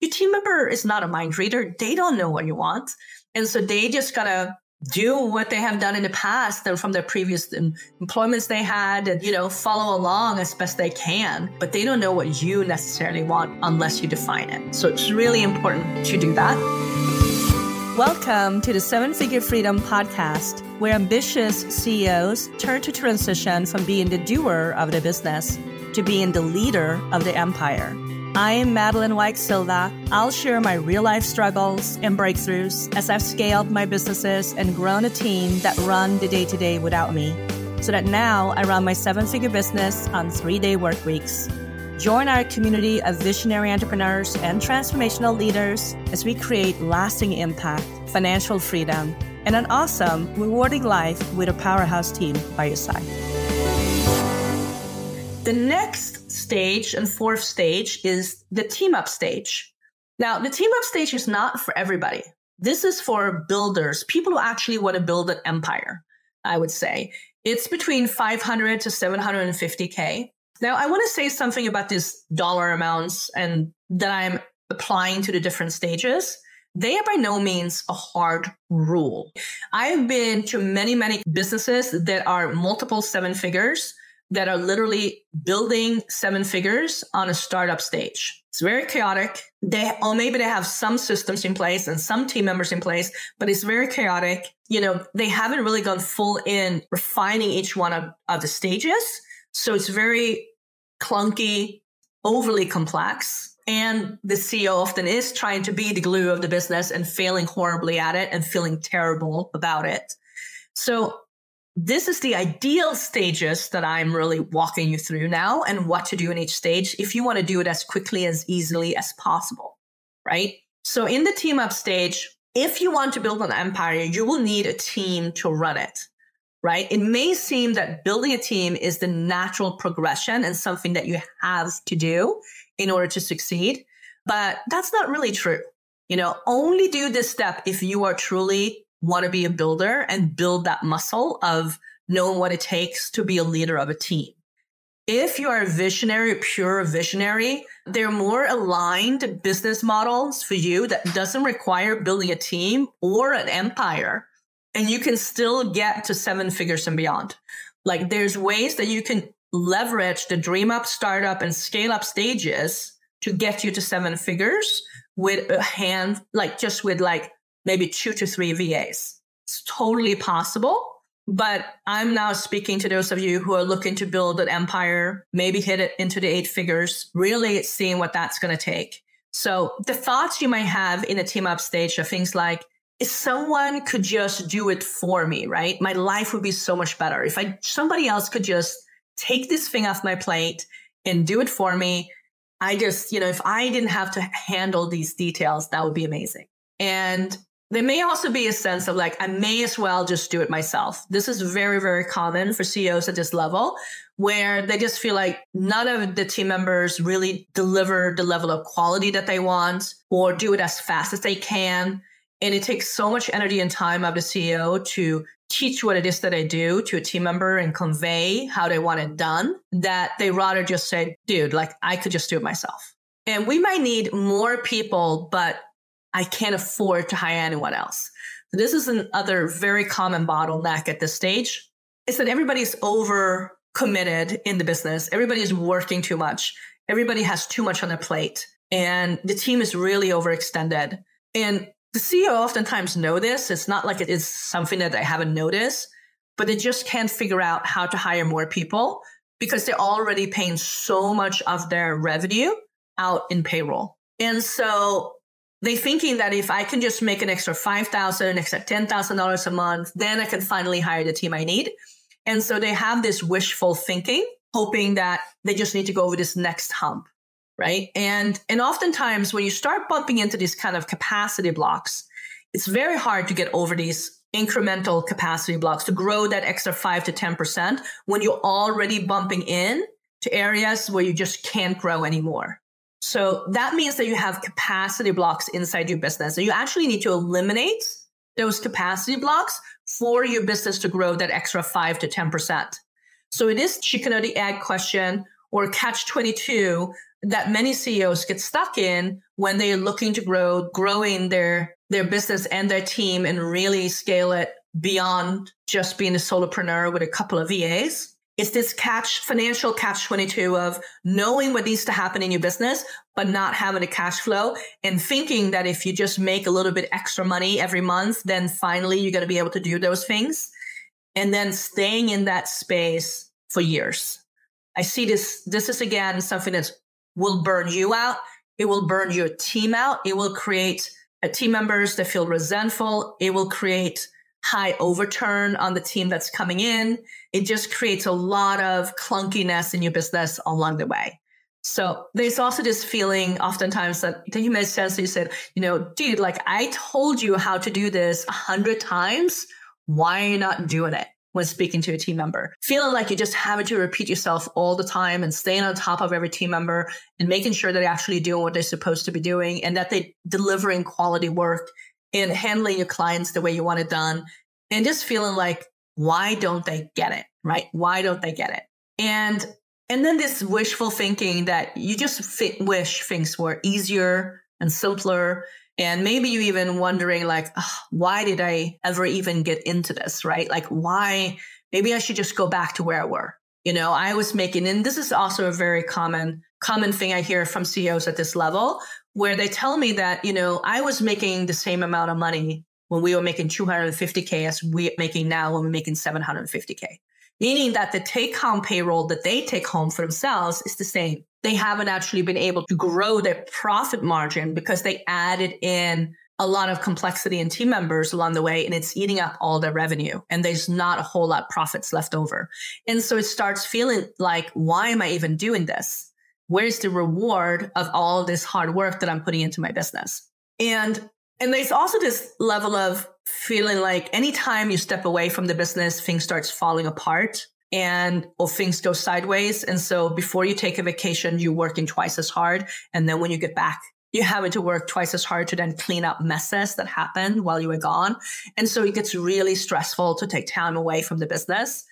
your team member is not a mind reader. They don't know what you want. And so they just gotta do what they have done in the past and from their previous employments they had and you know follow along as best they can but they don't know what you necessarily want unless you define it so it's really important to do that welcome to the seven figure freedom podcast where ambitious ceos turn to transition from being the doer of the business to being the leader of the empire I'm Madeleine Wyke Silva. I'll share my real life struggles and breakthroughs as I've scaled my businesses and grown a team that run the day to day without me, so that now I run my seven figure business on three day work weeks. Join our community of visionary entrepreneurs and transformational leaders as we create lasting impact, financial freedom, and an awesome, rewarding life with a powerhouse team by your side. The next stage and fourth stage is the team up stage. Now, the team up stage is not for everybody. This is for builders, people who actually want to build an empire, I would say. It's between 500 to 750K. Now, I want to say something about these dollar amounts and that I'm applying to the different stages. They are by no means a hard rule. I've been to many, many businesses that are multiple seven figures that are literally building seven figures on a startup stage. It's very chaotic. They, or maybe they have some systems in place and some team members in place, but it's very chaotic. You know, they haven't really gone full in refining each one of, of the stages. So it's very clunky, overly complex. And the CEO often is trying to be the glue of the business and failing horribly at it and feeling terrible about it. So this is the ideal stages that I'm really walking you through now and what to do in each stage if you want to do it as quickly as easily as possible, right? So in the team up stage, if you want to build an empire, you will need a team to run it, right? It may seem that building a team is the natural progression and something that you have to do in order to succeed, but that's not really true. You know, only do this step if you are truly want to be a builder and build that muscle of knowing what it takes to be a leader of a team. If you are a visionary, pure visionary, there are more aligned business models for you that doesn't require building a team or an empire. And you can still get to seven figures and beyond. Like there's ways that you can leverage the dream up, startup, and scale up stages to get you to seven figures with a hand, like just with like maybe two to three VAs. It's totally possible. But I'm now speaking to those of you who are looking to build an empire, maybe hit it into the eight figures, really seeing what that's going to take. So the thoughts you might have in a team up stage are things like, if someone could just do it for me, right? My life would be so much better. If I, somebody else could just take this thing off my plate and do it for me. I just, you know, if I didn't have to handle these details, that would be amazing. And there may also be a sense of like, I may as well just do it myself. This is very, very common for CEOs at this level where they just feel like none of the team members really deliver the level of quality that they want or do it as fast as they can. And it takes so much energy and time of the CEO to teach what it is that they do to a team member and convey how they want it done that they rather just say, dude, like I could just do it myself. And we might need more people, but I can't afford to hire anyone else. So this is another very common bottleneck at this stage is that everybody's over committed in the business. Everybody's working too much. Everybody has too much on their plate and the team is really overextended. And the CEO oftentimes know this. It's not like it is something that they haven't noticed, but they just can't figure out how to hire more people because they're already paying so much of their revenue out in payroll. And so they thinking that if I can just make an extra five thousand, an extra ten thousand dollars a month, then I can finally hire the team I need. And so they have this wishful thinking, hoping that they just need to go over this next hump, right? And and oftentimes when you start bumping into these kind of capacity blocks, it's very hard to get over these incremental capacity blocks to grow that extra five to ten percent when you're already bumping in to areas where you just can't grow anymore. So that means that you have capacity blocks inside your business. So you actually need to eliminate those capacity blocks for your business to grow that extra five to 10%. So it is chicken or the egg question or catch 22 that many CEOs get stuck in when they're looking to grow, growing their, their business and their team and really scale it beyond just being a solopreneur with a couple of VAs. It's this catch, financial catch 22 of knowing what needs to happen in your business, but not having a cash flow and thinking that if you just make a little bit extra money every month, then finally you're going to be able to do those things. And then staying in that space for years. I see this, this is again something that will burn you out. It will burn your team out. It will create uh, team members that feel resentful. It will create high overturn on the team that's coming in. It just creates a lot of clunkiness in your business along the way. So there's also this feeling oftentimes that, you made sense. You said, you know, dude, like I told you how to do this a hundred times. Why are you not doing it? when speaking to a team member. Feeling like you're just having to repeat yourself all the time and staying on top of every team member and making sure that they're actually doing what they're supposed to be doing and that they're delivering quality work and handling your clients the way you want it done. And just feeling like, why don't they get it? Right? Why don't they get it? And and then this wishful thinking that you just wish things were easier and simpler and maybe you even wondering like, why did I ever even get into this? Right? Like, why? Maybe I should just go back to where I were. You know, I was making, and this is also a very common, common thing I hear from CEOs at this level where they tell me that, you know, I was making the same amount of money when we were making 250K as we're making now when we're making 750K. Meaning that the take home payroll that they take home for themselves is the same they haven't actually been able to grow their profit margin because they added in a lot of complexity and team members along the way and it's eating up all their revenue and there's not a whole lot profits left over. And so it starts feeling like, why am I even doing this? Where's the reward of all this hard work that I'm putting into my business? And and there's also this level of feeling like anytime you step away from the business, things starts falling apart and or things go sideways. And so before you take a vacation, you're working twice as hard. And then when you get back, you're having to work twice as hard to then clean up messes that happened while you were gone. And so it gets really stressful to take time away from the business.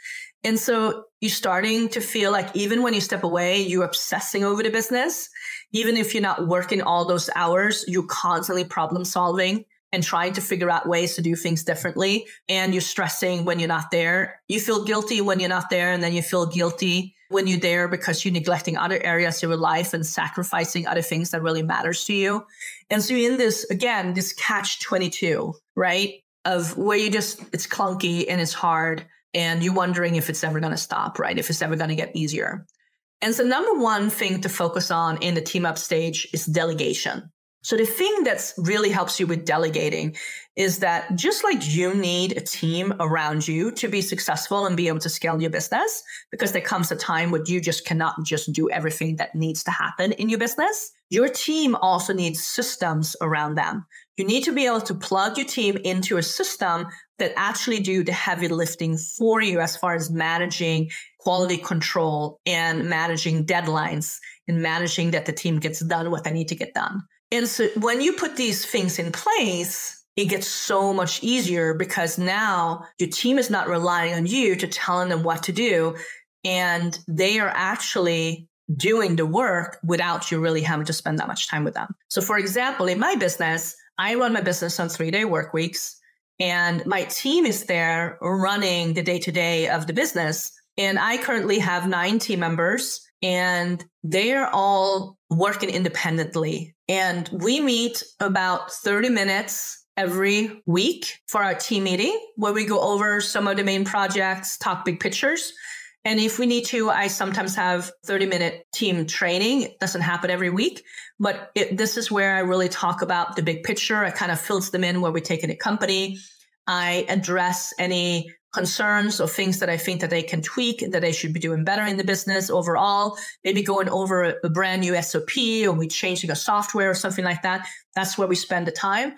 And so you're starting to feel like even when you step away, you're obsessing over the business. Even if you're not working all those hours, you're constantly problem solving and trying to figure out ways to do things differently. And you're stressing when you're not there. You feel guilty when you're not there, and then you feel guilty when you're there because you're neglecting other areas of your life and sacrificing other things that really matters to you. And so you're in this, again, this catch 22, right? Of where you just, it's clunky and it's hard and you're wondering if it's ever going to stop, right? If it's ever going to get easier. And so number one thing to focus on in the team up stage is delegation. So the thing that's really helps you with delegating is that just like you need a team around you to be successful and be able to scale your business, because there comes a time when you just cannot just do everything that needs to happen in your business. Your team also needs systems around them. You need to be able to plug your team into a system that actually do the heavy lifting for you as far as managing quality control and managing deadlines and managing that the team gets done what they need to get done. And so when you put these things in place, it gets so much easier because now your team is not relying on you to telling them what to do. And they are actually doing the work without you really having to spend that much time with them. So for example, in my business, I run my business on three day work weeks and my team is there running the day to day of the business. And I currently have nine team members and they are all working independently. And we meet about 30 minutes every week for our team meeting where we go over some of the main projects, talk big pictures. And if we need to, I sometimes have 30 minute team training. It doesn't happen every week, but it, this is where I really talk about the big picture. I kind of fills them in where we take in a company. I address any concerns or things that I think that they can tweak, that they should be doing better in the business overall, maybe going over a brand new SOP or we changing a software or something like that. That's where we spend the time.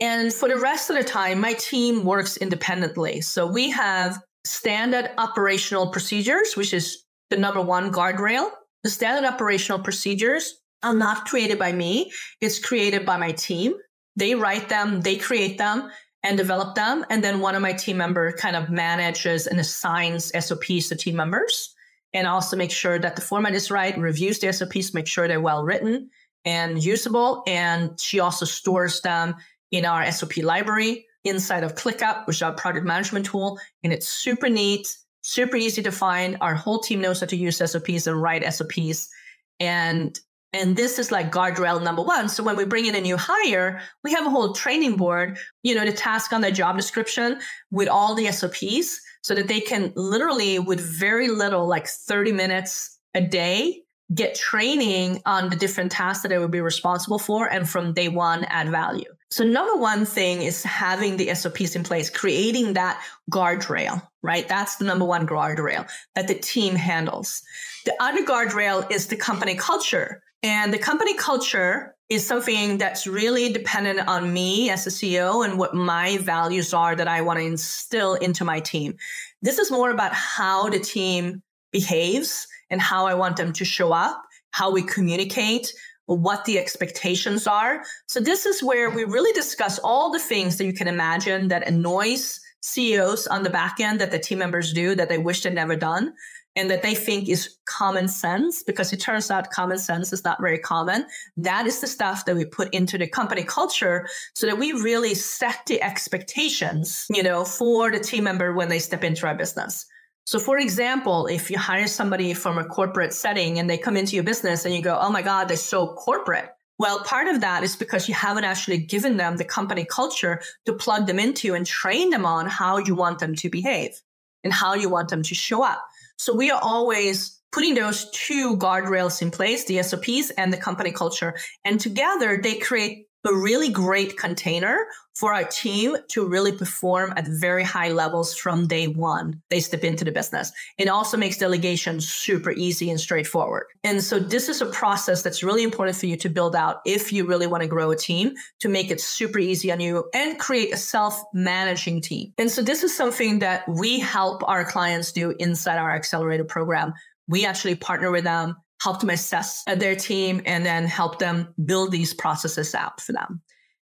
And for the rest of the time, my team works independently. So we have standard operational procedures, which is the number one guardrail. The standard operational procedures are not created by me. It's created by my team. They write them, they create them, and develop them. And then one of my team member kind of manages and assigns SOPs to team members. and also make sure that the format is right, reviews the SOPs, make sure they're well written and usable. And she also stores them in our SOP library inside of ClickUp, which is our project management tool. And it's super neat, super easy to find. Our whole team knows how to use SOPs and write SOPs. And and this is like guardrail number one. So when we bring in a new hire, we have a whole training board, you know, the task on the job description with all the SOPs so that they can literally, with very little, like 30 minutes a day, get training on the different tasks that they would be responsible for and from day one add value. So number one thing is having the SOPs in place, creating that guardrail, right? That's the number one guardrail that the team handles. The other guardrail is the company culture. And the company culture is something that's really dependent on me as a CEO and what my values are that I want to instill into my team. This is more about how the team behaves and how I want them to show up, how we communicate, what the expectations are. So this is where we really discuss all the things that you can imagine that annoys CEOs on the back end that the team members do that they wish they'd never done and that they think is common sense because it turns out common sense is not very common. That is the stuff that we put into the company culture so that we really set the expectations, you know, for the team member when they step into our business. So, for example, if you hire somebody from a corporate setting and they come into your business and you go, oh my God, they're so corporate. Well, part of that is because you haven't actually given them the company culture to plug them into and train them on how you want them to behave and how you want them to show up. So we are always putting those two guardrails in place, the SOPs and the company culture. And together they create a really great container for our team to really perform at very high levels from day one they step into the business. It also makes delegation super easy and straightforward. And so this is a process that's really important for you to build out if you really want to grow a team to make it super easy on you and create a self-managing team. And so this is something that we help our clients do inside our accelerator program. We actually partner with them help them assess uh, their team and then help them build these processes out for them.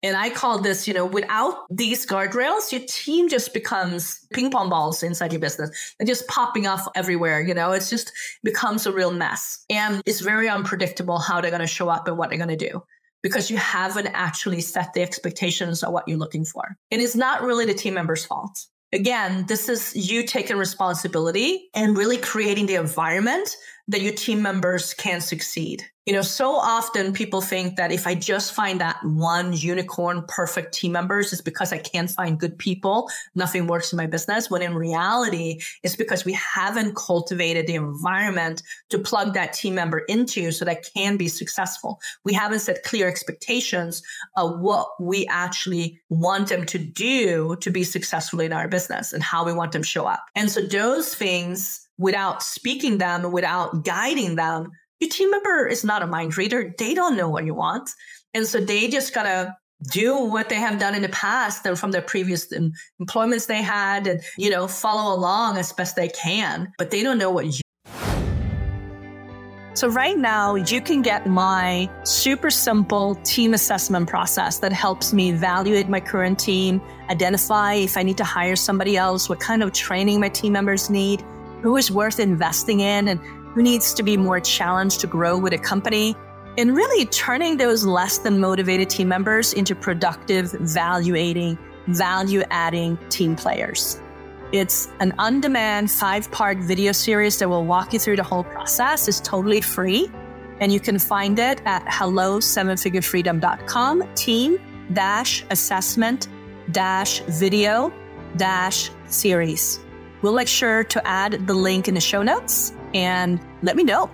And I call this, you know, without these guardrails, your team just becomes ping pong balls inside your business. They're just popping off everywhere. You know, it's just becomes a real mess. And it's very unpredictable how they're going to show up and what they're going to do because you haven't actually set the expectations of what you're looking for. And It is not really the team member's fault. Again, this is you taking responsibility and really creating the environment that your team members can succeed. You know, so often people think that if I just find that one unicorn perfect team members, it's because I can't find good people. Nothing works in my business. When in reality, it's because we haven't cultivated the environment to plug that team member into so that can be successful. We haven't set clear expectations of what we actually want them to do to be successful in our business and how we want them to show up. And so those things without speaking them, without guiding them, your team member is not a mind reader. They don't know what you want. And so they just gotta do what they have done in the past and from their previous um, employments they had and, you know, follow along as best they can, but they don't know what you so right now you can get my super simple team assessment process that helps me evaluate my current team, identify if I need to hire somebody else, what kind of training my team members need, who is worth investing in and who needs to be more challenged to grow with a company, and really turning those less than motivated team members into productive, value adding, value adding team players. It's an on demand five part video series that will walk you through the whole process. It's totally free. And you can find it at hello sevenfigurefreedom.com team dash assessment dash video dash series. We'll make sure to add the link in the show notes and let me know.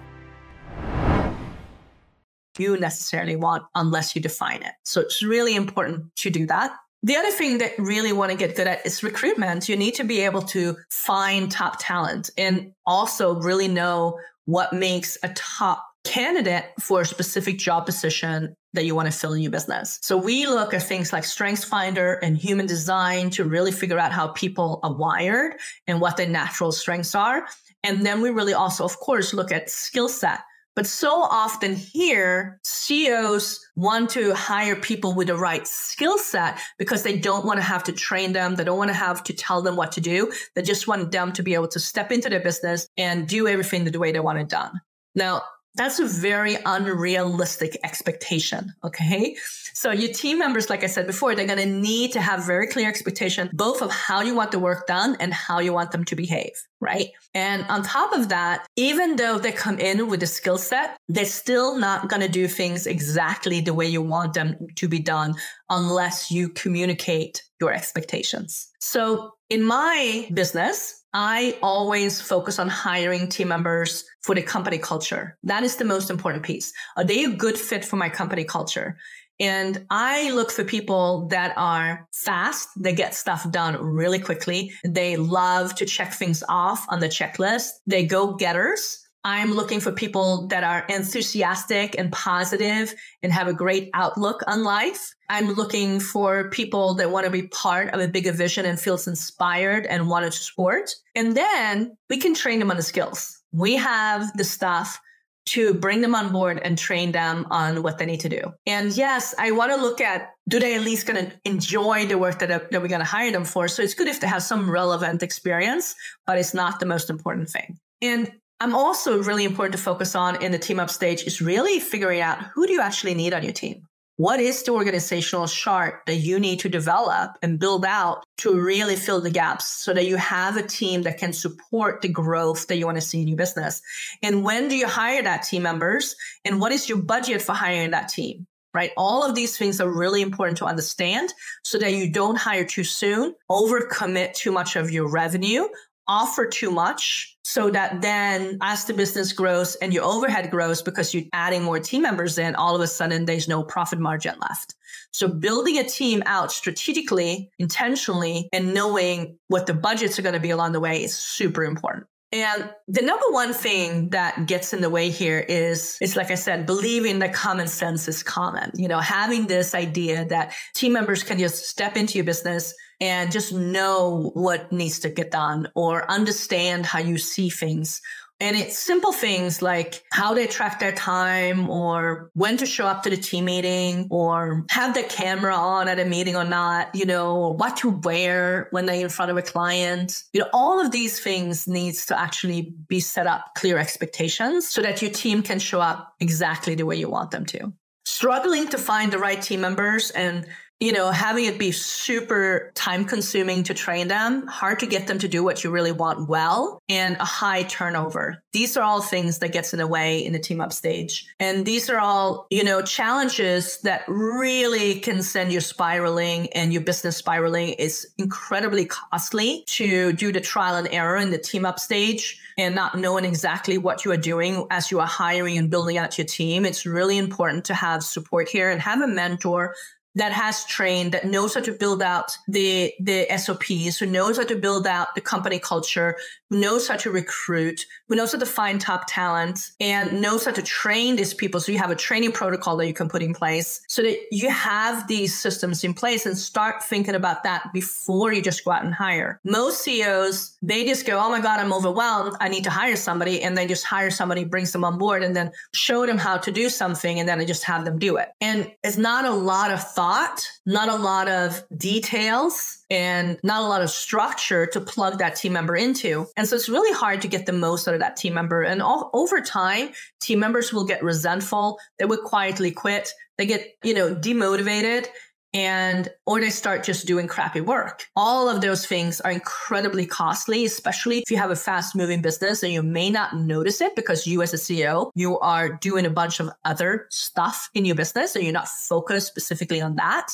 You necessarily want unless you define it. So it's really important to do that. The other thing that really want to get good at is recruitment. You need to be able to find top talent and also really know what makes a top candidate for a specific job position that you want to fill in your business. So we look at things like Strengths Finder and human design to really figure out how people are wired and what their natural strengths are. And then we really also, of course, look at skill set. But so often here, CEOs want to hire people with the right skill set because they don't want to have to train them. They don't want to have to tell them what to do. They just want them to be able to step into their business and do everything the way they want it done. Now, that's a very unrealistic expectation. Okay. So your team members, like I said before, they're going to need to have very clear expectation, both of how you want the work done and how you want them to behave. Right. And on top of that, even though they come in with a skill set, they're still not going to do things exactly the way you want them to be done unless you communicate your expectations. So in my business, I always focus on hiring team members for the company culture. That is the most important piece. Are they a good fit for my company culture? And I look for people that are fast, they get stuff done really quickly. They love to check things off on the checklist. They go getters. I'm looking for people that are enthusiastic and positive and have a great outlook on life. I'm looking for people that want to be part of a bigger vision and feels inspired and want to support. And then we can train them on the skills. We have the stuff to bring them on board and train them on what they need to do. And yes, I want to look at do they at least going to enjoy the work that, that we're going to hire them for? So it's good if they have some relevant experience, but it's not the most important thing. And I'm also really important to focus on in the team up stage is really figuring out who do you actually need on your team? What is the organizational chart that you need to develop and build out to really fill the gaps so that you have a team that can support the growth that you want to see in your business? And when do you hire that team members? And what is your budget for hiring that team? Right? All of these things are really important to understand so that you don't hire too soon, overcommit too much of your revenue, offer too much so that then as the business grows and your overhead grows because you're adding more team members in, all of a sudden there's no profit margin left. So building a team out strategically, intentionally, and knowing what the budgets are going to be along the way is super important. And the number one thing that gets in the way here is, it's like I said, believing that common sense is common. You know, having this idea that team members can just step into your business and just know what needs to get done or understand how you see things and it's simple things like how they track their time or when to show up to the team meeting or have the camera on at a meeting or not, you know, what to wear when they're in front of a client. You know, all of these things needs to actually be set up clear expectations so that your team can show up exactly the way you want them to. Struggling to find the right team members and you know, having it be super time consuming to train them, hard to get them to do what you really want well, and a high turnover. These are all things that gets in the way in the team up stage. And these are all, you know, challenges that really can send you spiraling and your business spiraling is incredibly costly to do the trial and error in the team up stage and not knowing exactly what you are doing as you are hiring and building out your team. It's really important to have support here and have a mentor that has trained, that knows how to build out the, the SOPs, who knows how to build out the company culture, knows how to recruit, who knows how to find top talent and knows how to train these people. So you have a training protocol that you can put in place so that you have these systems in place and start thinking about that before you just go out and hire. Most CEOs, they just go, Oh my God, I'm overwhelmed. I need to hire somebody. And they just hire somebody, brings them on board and then show them how to do something. And then I just have them do it. And it's not a lot of thought, not a lot of details and not a lot of structure to plug that team member into. And so it's really hard to get the most out of that team member. And all, over time, team members will get resentful. They will quietly quit. They get, you know, demotivated and or they start just doing crappy work. All of those things are incredibly costly, especially if you have a fast moving business and you may not notice it because you as a CEO, you are doing a bunch of other stuff in your business and you're not focused specifically on that.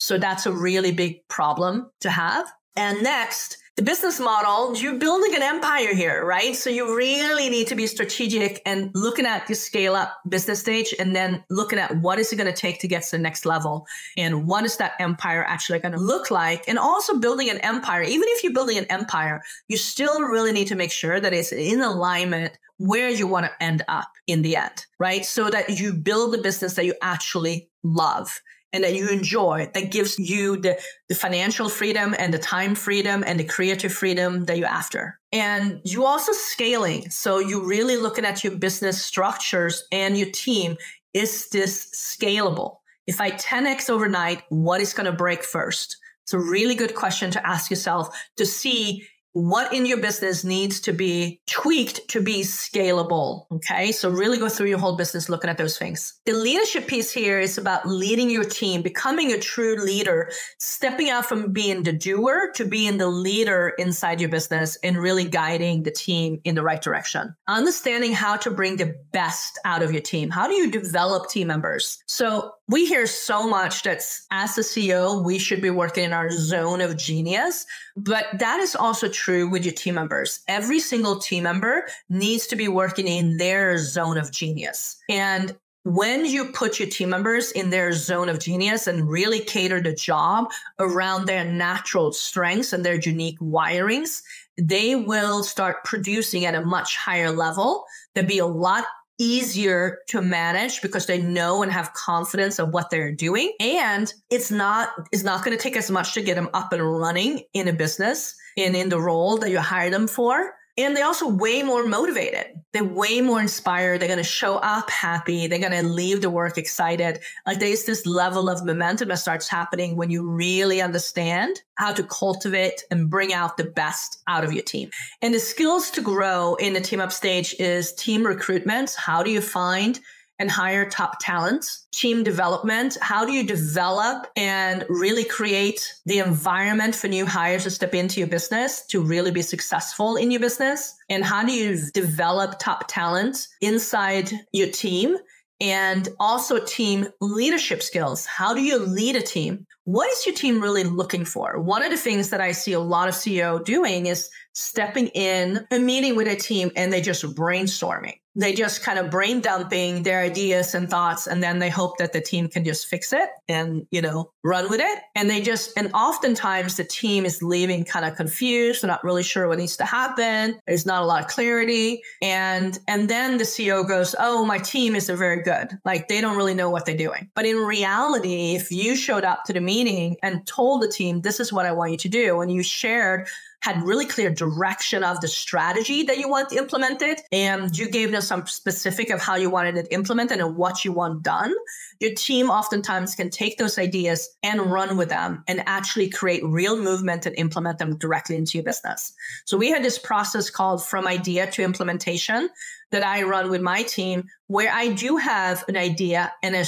So that's a really big problem to have. And next, the business model, you're building an empire here, right? So you really need to be strategic and looking at the scale up business stage and then looking at what is it going to take to get to the next level and what is that empire actually going to look like? And also building an empire, even if you're building an empire, you still really need to make sure that it's in alignment where you want to end up in the end, right? So that you build a business that you actually love and that you enjoy that gives you the, the financial freedom and the time freedom and the creative freedom that you're after. And you also scaling. So you're really looking at your business structures and your team. Is this scalable? If I 10x overnight, what is going to break first? It's a really good question to ask yourself to see what in your business needs to be tweaked to be scalable. Okay. So really go through your whole business looking at those things. The leadership piece here is about leading your team, becoming a true leader, stepping out from being the doer to being the leader inside your business and really guiding the team in the right direction. Understanding how to bring the best out of your team. How do you develop team members? So we hear so much that as a CEO, we should be working in our zone of genius, but that is also true with your team members. Every single team member needs to be working in their zone of genius. And when you put your team members in their zone of genius and really cater the job around their natural strengths and their unique wirings, they will start producing at a much higher level. There'll be a lot easier to manage because they know and have confidence of what they're doing. And it's not it's not going to take as much to get them up and running in a business and in the role that you hire them for and they're also way more motivated. They're way more inspired. They're going to show up happy. They're going to leave the work excited. Like there's this level of momentum that starts happening when you really understand how to cultivate and bring out the best out of your team. And the skills to grow in the team up stage is team recruitment. How do you find and hire top talent, team development. How do you develop and really create the environment for new hires to step into your business to really be successful in your business? And how do you develop top talent inside your team? And also team leadership skills. How do you lead a team? What is your team really looking for? One of the things that I see a lot of CEO doing is stepping in a meeting with a team and they just brainstorming they just kind of brain dumping their ideas and thoughts and then they hope that the team can just fix it and you know run with it. And they just and oftentimes the team is leaving kind of confused. They're not really sure what needs to happen. There's not a lot of clarity. And and then the ceo goes oh my team isn't very good. Like they don't really know what they're doing. But in reality if you showed up to the meeting and told the team this is what i want you to do and you shared had really clear direction of the strategy that you want implemented and you gave them some specific of how you wanted it implemented and what you want done. Your team oftentimes can take those ideas and run with them and actually create real movement and implement them directly into your business. So we had this process called from idea to implementation that I run with my team where I do have an idea and a,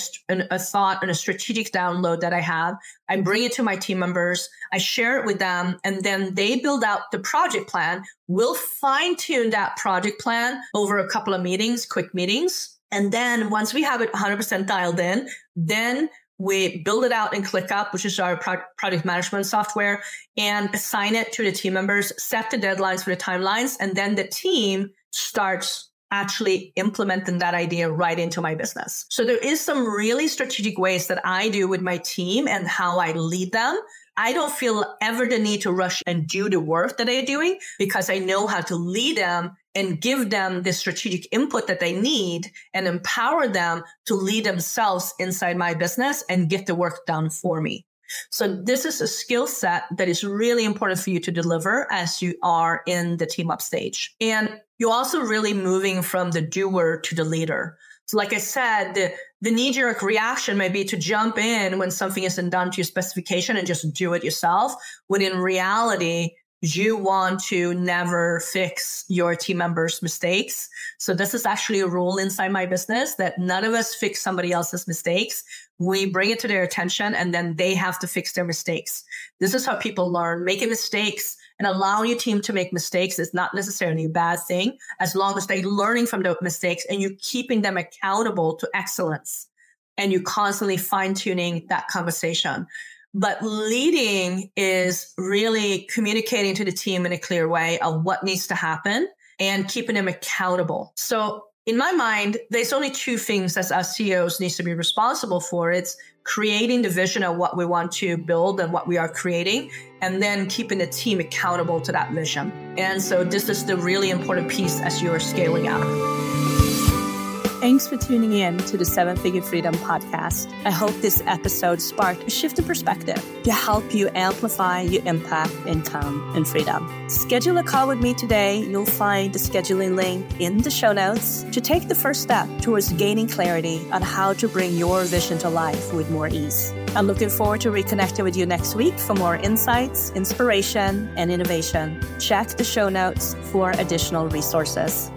a, thought and a strategic download that I have. I bring it to my team members. I share it with them and then they build out the project plan. We'll fine tune that project plan over a couple of meetings, quick meetings. And then once we have it 100% dialed in, then we build it out in ClickUp, which is our pro- project management software, and assign it to the team members, set the deadlines for the timelines, and then the team starts actually implementing that idea right into my business. So there is some really strategic ways that I do with my team and how I lead them. I don't feel ever the need to rush and do the work that they're doing because I know how to lead them and give them the strategic input that they need and empower them to lead themselves inside my business and get the work done for me. So this is a skill set that is really important for you to deliver as you are in the team up stage. And you're also really moving from the doer to the leader. So like I said, the, the knee jerk reaction may be to jump in when something isn't done to your specification and just do it yourself. When in reality, you want to never fix your team members' mistakes. So this is actually a rule inside my business that none of us fix somebody else's mistakes. We bring it to their attention and then they have to fix their mistakes. This is how people learn. Making mistakes and allowing your team to make mistakes is not necessarily a bad thing as long as they're learning from the mistakes and you're keeping them accountable to excellence and you're constantly fine tuning that conversation. But leading is really communicating to the team in a clear way of what needs to happen and keeping them accountable. So in my mind, there's only two things that us CEOs needs to be responsible for. It's creating the vision of what we want to build and what we are creating, and then keeping the team accountable to that vision. And so this is the really important piece as you're scaling out. Thanks for tuning in to the Seven Figure Freedom podcast. I hope this episode sparked a shift in perspective to help you amplify your impact, income, and freedom. Schedule a call with me today. You'll find the scheduling link in the show notes to take the first step towards gaining clarity on how to bring your vision to life with more ease. I'm looking forward to reconnecting with you next week for more insights, inspiration, and innovation. Check the show notes for additional resources.